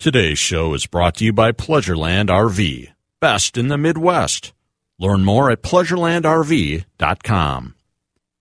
Today's show is brought to you by Pleasureland RV, best in the Midwest. Learn more at pleasurelandrv.com.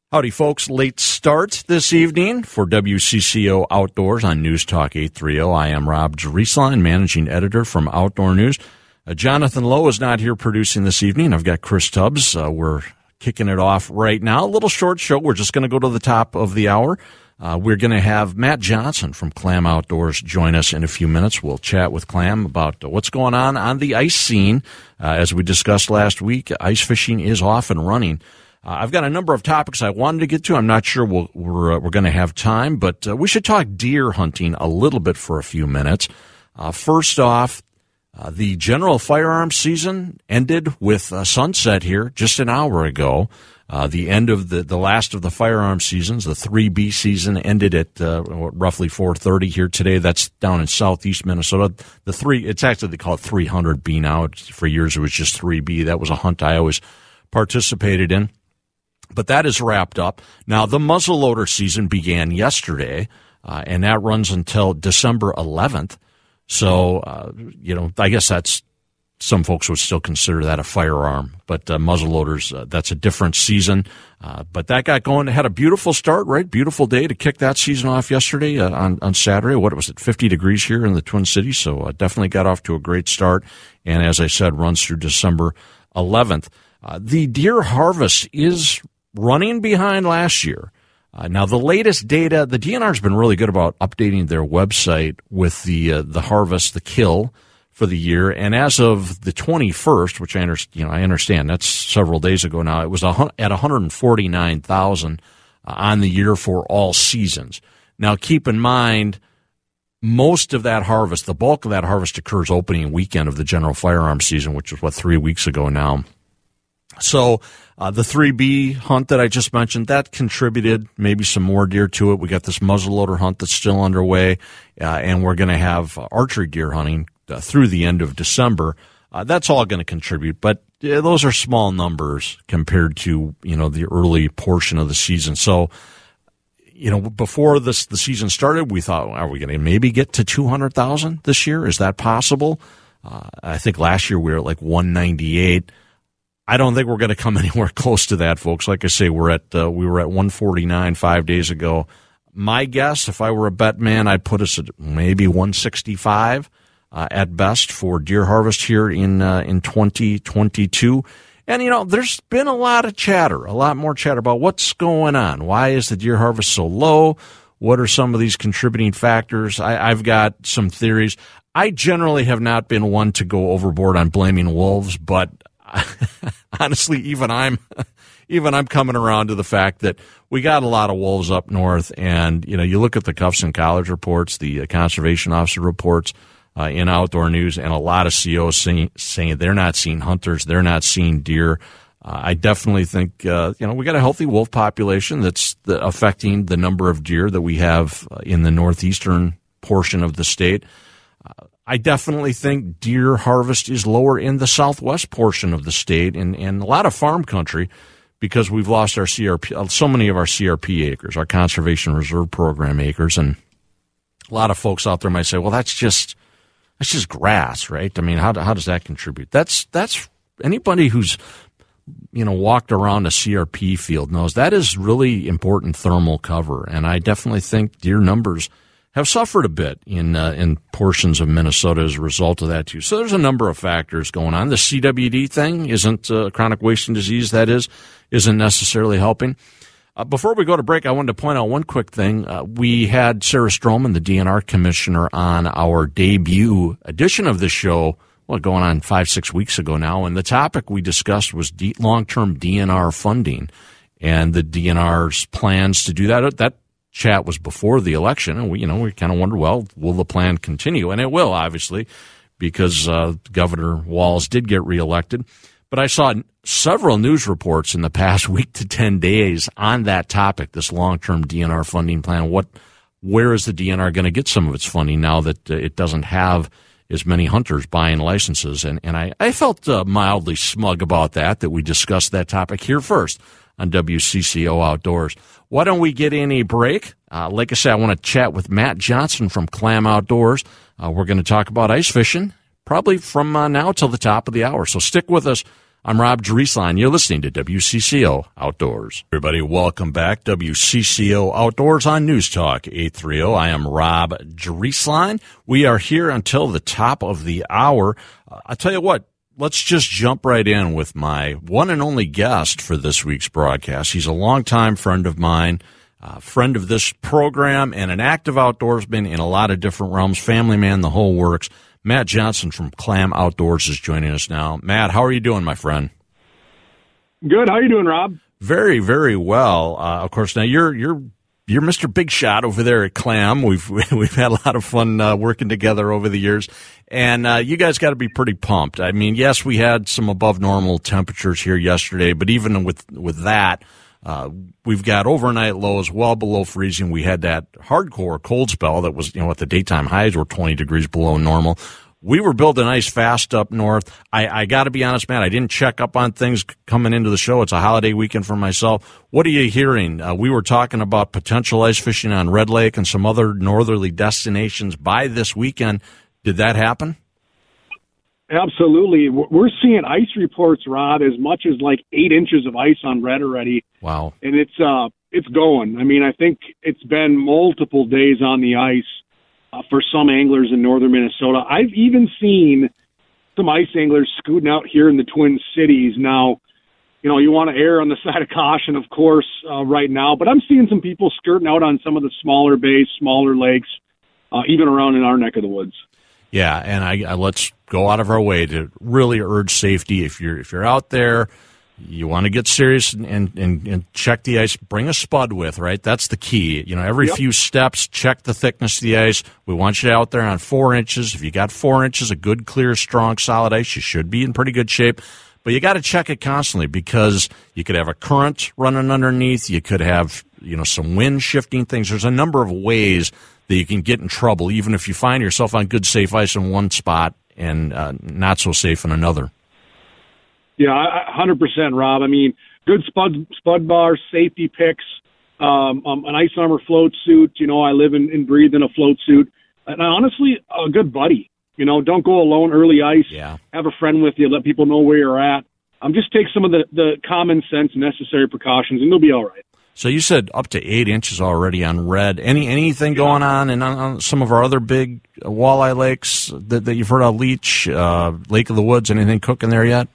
Howdy, folks. Late start this evening for WCCO Outdoors on News Talk 830. I am Rob Drieslein, managing editor from Outdoor News. Uh, Jonathan Lowe is not here producing this evening. I've got Chris Tubbs. Uh, we're kicking it off right now. A little short show. We're just going to go to the top of the hour. Uh, we're going to have Matt Johnson from Clam Outdoors join us in a few minutes. We'll chat with Clam about uh, what's going on on the ice scene. Uh, as we discussed last week, ice fishing is off and running. Uh, I've got a number of topics I wanted to get to. I'm not sure we will we're, uh, we're going to have time, but uh, we should talk deer hunting a little bit for a few minutes. first off, the general firearms season ended with a sunset here just an hour ago. Uh, the end of the, the last of the firearm seasons, the 3B season ended at uh, roughly 4:30 here today. That's down in southeast Minnesota. The three, it's actually they call it 300B now. For years it was just 3B. That was a hunt I always participated in. But that is wrapped up. Now the muzzleloader season began yesterday, uh, and that runs until December 11th. So, uh, you know, I guess that's some folks would still consider that a firearm, but uh, muzzleloaders, uh, that's a different season. Uh, but that got going, had a beautiful start, right? Beautiful day to kick that season off yesterday uh, on, on Saturday. What was it, 50 degrees here in the Twin Cities? So uh, definitely got off to a great start. And as I said, runs through December 11th. Uh, the deer harvest is running behind last year. Now, the latest data, the DNR has been really good about updating their website with the the harvest, the kill, for the year. And as of the 21st, which I understand, you know, I understand that's several days ago now, it was at 149,000 uh, on the year for all seasons. Now, keep in mind, most of that harvest, the bulk of that harvest occurs opening weekend of the general firearms season, which was what three weeks ago now. So uh, the 3B hunt that I just mentioned that contributed maybe some more deer to it. We got this muzzleloader hunt that's still underway, uh, and we're going to have archery deer hunting uh, through the end of December. Uh, that's all going to contribute, but uh, those are small numbers compared to you know the early portion of the season. So, you know, before this the season started, we thought, are we going to maybe get to two hundred thousand this year? Is that possible? Uh, I think last year we were at like one ninety eight. I don't think we're going to come anywhere close to that, folks. Like I say, we're at uh, we were at one forty nine five days ago. My guess, if I were a bet man, I'd put us at maybe one sixty five uh, at best for deer harvest here in uh, in 2022. And you know, there's been a lot of chatter, a lot more chatter about what's going on. Why is the deer harvest so low? What are some of these contributing factors? I, I've got some theories. I generally have not been one to go overboard on blaming wolves, but honestly, even I'm, even I'm coming around to the fact that we got a lot of wolves up north, and you know, you look at the Cuffs and Collars reports, the uh, conservation officer reports uh, in outdoor news, and a lot of COs saying, saying they're not seeing hunters, they're not seeing deer. Uh, I definitely think uh, you know we got a healthy wolf population that's the, affecting the number of deer that we have uh, in the northeastern portion of the state. I definitely think deer harvest is lower in the southwest portion of the state and, and a lot of farm country because we've lost our CRP, uh, so many of our CRP acres, our conservation reserve program acres, and a lot of folks out there might say, well, that's just that's just grass, right? I mean, how how does that contribute? That's that's anybody who's you know walked around a CRP field knows that is really important thermal cover, and I definitely think deer numbers have suffered a bit in uh, in portions of Minnesota as a result of that too. So there's a number of factors going on. The CWD thing isn't uh, chronic wasting disease that is isn't necessarily helping. Uh, before we go to break, I wanted to point out one quick thing. Uh, we had Sarah Strommen, the DNR commissioner, on our debut edition of the show, well, going on five, six weeks ago now. And the topic we discussed was long term DNR funding and the DNR's plans to do that. That chat was before the election. And we, you know, we kind of wondered, well, will the plan continue? And it will, obviously, because uh, Governor Walz did get reelected. But I saw several news reports in the past week to 10 days on that topic, this long-term DNR funding plan. What, where is the DNR going to get some of its funding now that uh, it doesn't have as many hunters buying licenses? And, and I, I felt uh, mildly smug about that, that we discussed that topic here first on WCCO Outdoors. Why don't we get in a break? Uh, like I said, I want to chat with Matt Johnson from Clam Outdoors. Uh, we're going to talk about ice fishing, probably from uh, now till the top of the hour. So stick with us. I'm Rob Drieslein. You're listening to WCCO Outdoors. Everybody, welcome back. WCCO Outdoors on News Talk 830. I am Rob Drieslein. We are here until the top of the hour. Uh, I tell you what, let's just jump right in with my one and only guest for this week's broadcast. He's a longtime friend of mine, uh, friend of this program, and an active outdoorsman in a lot of different realms, family man, the whole works. Matt Johnson from Clam Outdoors is joining us now. Matt, how are you doing, my friend? Good. How are you doing, Rob? Very, very well. Uh, of course, now you're you're you're Mr. Big Shot over there at Clam. We've we've had a lot of fun uh, working together over the years, and uh, you guys got to be pretty pumped. I mean, yes, we had some above normal temperatures here yesterday, but even with with that, uh, we've got overnight lows well below freezing. We had that hardcore cold spell that was, you know, at the daytime highs were 20 degrees below normal. We were building ice fast up north. I, I got to be honest, man. I didn't check up on things coming into the show. It's a holiday weekend for myself. What are you hearing? Uh, we were talking about potential ice fishing on Red Lake and some other northerly destinations by this weekend. Did that happen? Absolutely. We're seeing ice reports, Rod, as much as like eight inches of ice on red already. Wow. And it's uh it's going. I mean, I think it's been multiple days on the ice uh, for some anglers in northern Minnesota. I've even seen some ice anglers scooting out here in the Twin Cities. Now, you know, you want to err on the side of caution, of course, uh, right now, but I'm seeing some people skirting out on some of the smaller bays, smaller lakes, uh, even around in our neck of the woods. Yeah, and I, I, let's go out of our way to really urge safety. If you're if you're out there, you want to get serious and, and, and check the ice. Bring a spud with, right? That's the key. You know, every yep. few steps, check the thickness of the ice. We want you out there on four inches. If you got four inches of good, clear, strong, solid ice, you should be in pretty good shape. But you got to check it constantly because you could have a current running underneath. You could have you know some wind shifting things. There's a number of ways that you can get in trouble, even if you find yourself on good, safe ice in one spot and uh, not so safe in another. Yeah, hundred percent, Rob. I mean, good spud spud bars, safety picks, um, um, an ice armor float suit. You know, I live and, and breathe in a float suit, and honestly, a good buddy. You know, don't go alone early ice. Yeah. Have a friend with you. Let people know where you're at. Um, just take some of the, the common sense necessary precautions, and you'll be all right. So you said up to eight inches already on red. Any anything going on in on some of our other big walleye lakes that, that you've heard of? Leech, uh, Lake of the Woods. Anything cooking there yet?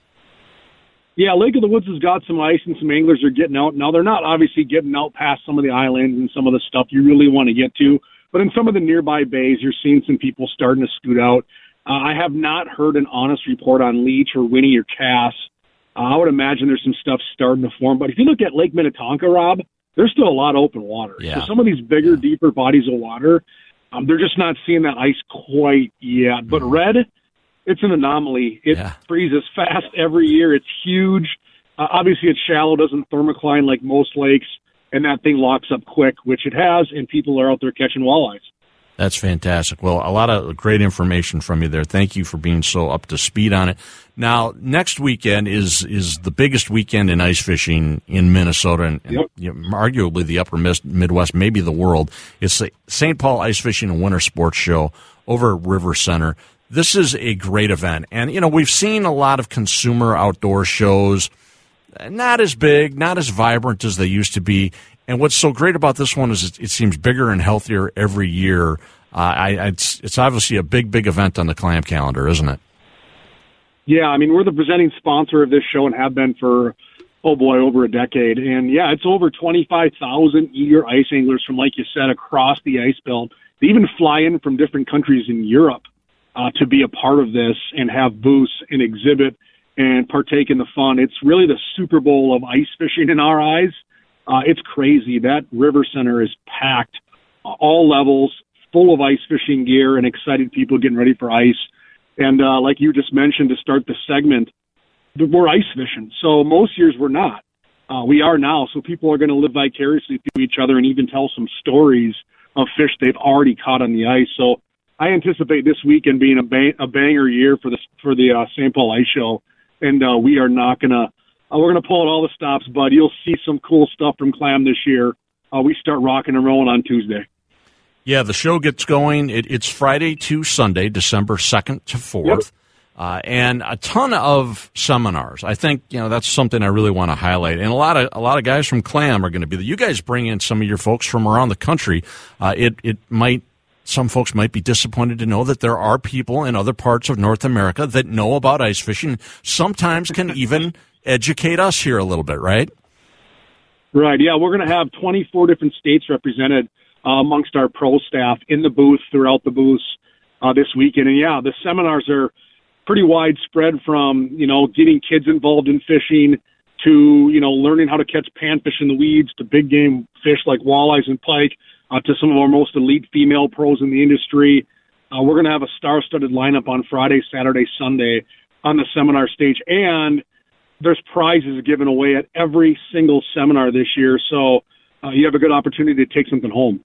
Yeah, Lake of the Woods has got some ice and some anglers are getting out. Now they're not obviously getting out past some of the islands and some of the stuff you really want to get to, but in some of the nearby bays, you're seeing some people starting to scoot out. Uh, I have not heard an honest report on Leech or Winnie or Cass. Uh, I would imagine there's some stuff starting to form, but if you look at Lake Minnetonka, Rob, there's still a lot of open water. Yeah. So some of these bigger, yeah. deeper bodies of water, um, they're just not seeing that ice quite yet. But mm-hmm. red, it's an anomaly. It yeah. freezes fast every year. It's huge. Uh, obviously, it's shallow, doesn't thermocline like most lakes, and that thing locks up quick, which it has, and people are out there catching walleyes. That's fantastic. Well, a lot of great information from you there. Thank you for being so up to speed on it. Now, next weekend is is the biggest weekend in ice fishing in Minnesota and, yep. arguably the upper Midwest, maybe the world. It's the St. Paul Ice Fishing and Winter Sports Show over at River Center. This is a great event. And, you know, we've seen a lot of consumer outdoor shows, not as big, not as vibrant as they used to be. And what's so great about this one is it, it seems bigger and healthier every year. Uh, I, it's, it's obviously a big, big event on the clam calendar, isn't it? Yeah, I mean, we're the presenting sponsor of this show and have been for, oh boy, over a decade. And yeah, it's over 25,000 eager ice anglers from, like you said, across the ice belt. They even fly in from different countries in Europe uh, to be a part of this and have booths and exhibit and partake in the fun. It's really the Super Bowl of ice fishing in our eyes. Uh, it's crazy. That river center is packed, uh, all levels, full of ice fishing gear and excited people getting ready for ice. And uh, like you just mentioned to start the segment, we're ice fishing. So most years we're not. Uh, we are now. So people are going to live vicariously through each other and even tell some stories of fish they've already caught on the ice. So I anticipate this weekend being a, bang, a banger year for the for the uh, St. Paul Ice Show, and uh, we are not going to uh, we're going to pull out all the stops, bud. You'll see some cool stuff from Clam this year. Uh, we start rocking and rolling on Tuesday. Yeah, the show gets going. It, it's Friday to Sunday, December 2nd to 4th. Yep. Uh, and a ton of seminars. I think you know that's something I really want to highlight. And a lot of a lot of guys from Clam are going to be there. You guys bring in some of your folks from around the country. Uh, it it might some folks might be disappointed to know that there are people in other parts of North America that know about ice fishing. Sometimes can even educate us here a little bit, right? Right. Yeah, we're going to have 24 different states represented uh, amongst our pro staff in the booth throughout the booths uh, this weekend. And yeah, the seminars are pretty widespread from, you know, getting kids involved in fishing to, you know, learning how to catch panfish in the weeds to big game fish like walleyes and pike uh, to some of our most elite female pros in the industry. Uh, we're going to have a star-studded lineup on Friday, Saturday, Sunday on the seminar stage. And there's prizes given away at every single seminar this year. So uh, you have a good opportunity to take something home.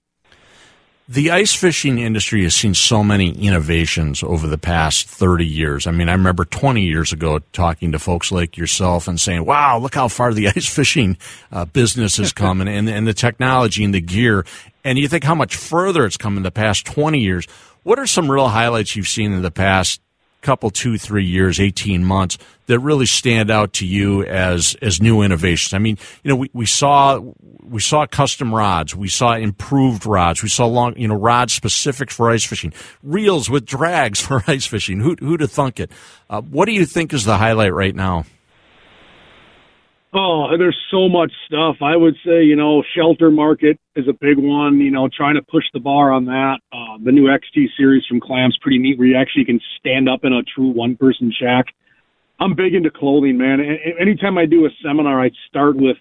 The ice fishing industry has seen so many innovations over the past 30 years. I mean, I remember 20 years ago talking to folks like yourself and saying, wow, look how far the ice fishing uh, business has come and, and, and the technology and the gear. And you think how much further it's come in the past 20 years. What are some real highlights you've seen in the past couple, two, three years, 18 months that really stand out to you as, as new innovations? I mean, you know, we, we saw, we saw custom rods. We saw improved rods. We saw long, you know, rods specific for ice fishing, reels with drags for ice fishing. Who, who'd have thunk it? Uh, what do you think is the highlight right now? Oh, there's so much stuff. I would say, you know, shelter market is a big one. You know, trying to push the bar on that. Uh, the new XT series from Clam's pretty neat, where you actually can stand up in a true one-person shack. I'm big into clothing, man. Anytime I do a seminar, I start with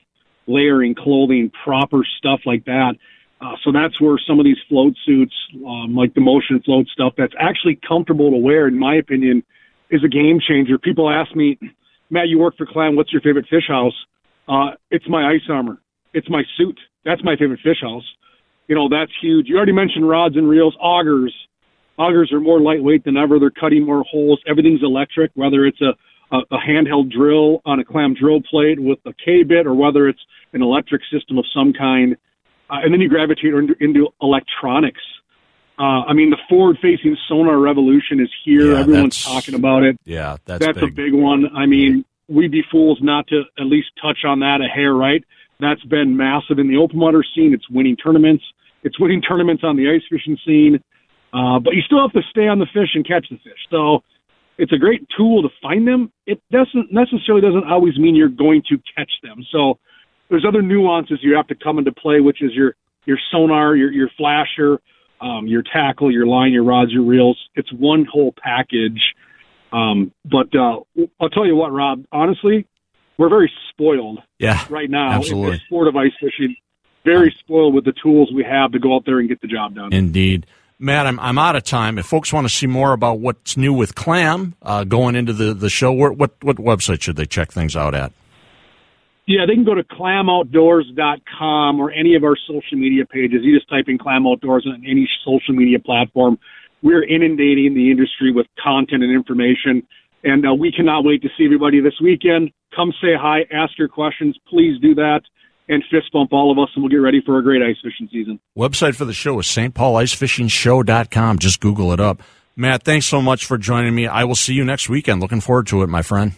layering clothing, proper stuff like that. Uh, so that's where some of these float suits, um, like the motion float stuff, that's actually comfortable to wear, in my opinion, is a game changer. People ask me Matt, you work for Clam. What's your favorite fish house? Uh, it's my ice armor. It's my suit. That's my favorite fish house. You know, that's huge. You already mentioned rods and reels, augers. Augers are more lightweight than ever. They're cutting more holes. Everything's electric, whether it's a, a, a handheld drill on a clam drill plate with a K bit or whether it's an electric system of some kind. Uh, and then you gravitate into, into electronics. Uh, I mean, the forward-facing sonar revolution is here. Yeah, Everyone's talking about it. Yeah, that's that's big. a big one. I mean, we'd be fools not to at least touch on that a hair, right? That's been massive in the open water scene. It's winning tournaments. It's winning tournaments on the ice fishing scene. Uh, but you still have to stay on the fish and catch the fish. So it's a great tool to find them. It doesn't necessarily doesn't always mean you're going to catch them. So there's other nuances you have to come into play, which is your your sonar, your your flasher, um, your tackle, your line, your rods, your reels. It's one whole package. Um, but uh, I'll tell you what, Rob. Honestly, we're very spoiled. Yeah, right now absolutely. in the sport of ice fishing. Very spoiled with the tools we have to go out there and get the job done. Indeed. Matt, I'm, I'm out of time. If folks want to see more about what's new with Clam uh, going into the, the show, what, what website should they check things out at? Yeah, they can go to clamoutdoors.com or any of our social media pages. You just type in Clam Outdoors on any social media platform. We're inundating the industry with content and information, and uh, we cannot wait to see everybody this weekend. Come say hi, ask your questions. Please do that and fist bump all of us, and we'll get ready for a great ice fishing season. Website for the show is stpaulicefishingshow.com. Just Google it up. Matt, thanks so much for joining me. I will see you next weekend. Looking forward to it, my friend.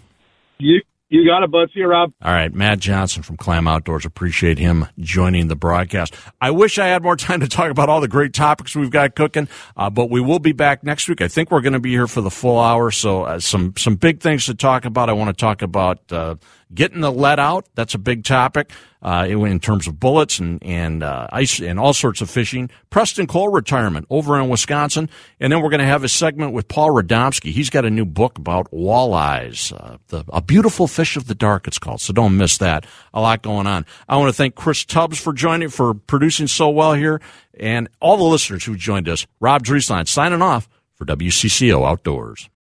You, you got it, bud. See you, Rob. All right. Matt Johnson from Clam Outdoors. Appreciate him joining the broadcast. I wish I had more time to talk about all the great topics we've got cooking, uh, but we will be back next week. I think we're going to be here for the full hour. So uh, some, some big things to talk about. I want to talk about, uh, getting the lead out. That's a big topic uh, in terms of bullets and and uh, ice and all sorts of fishing. Preston Cole retirement over in Wisconsin, and then we're going to have a segment with Paul Radomski. He's got a new book about walleyes, uh, the, a beautiful fish of the dark. It's called. So don't miss that. A lot going on. I want to thank Chris Tubbs for joining for producing so well here, and all the listeners who joined us. Rob Drieslein signing off for WCCO Outdoors.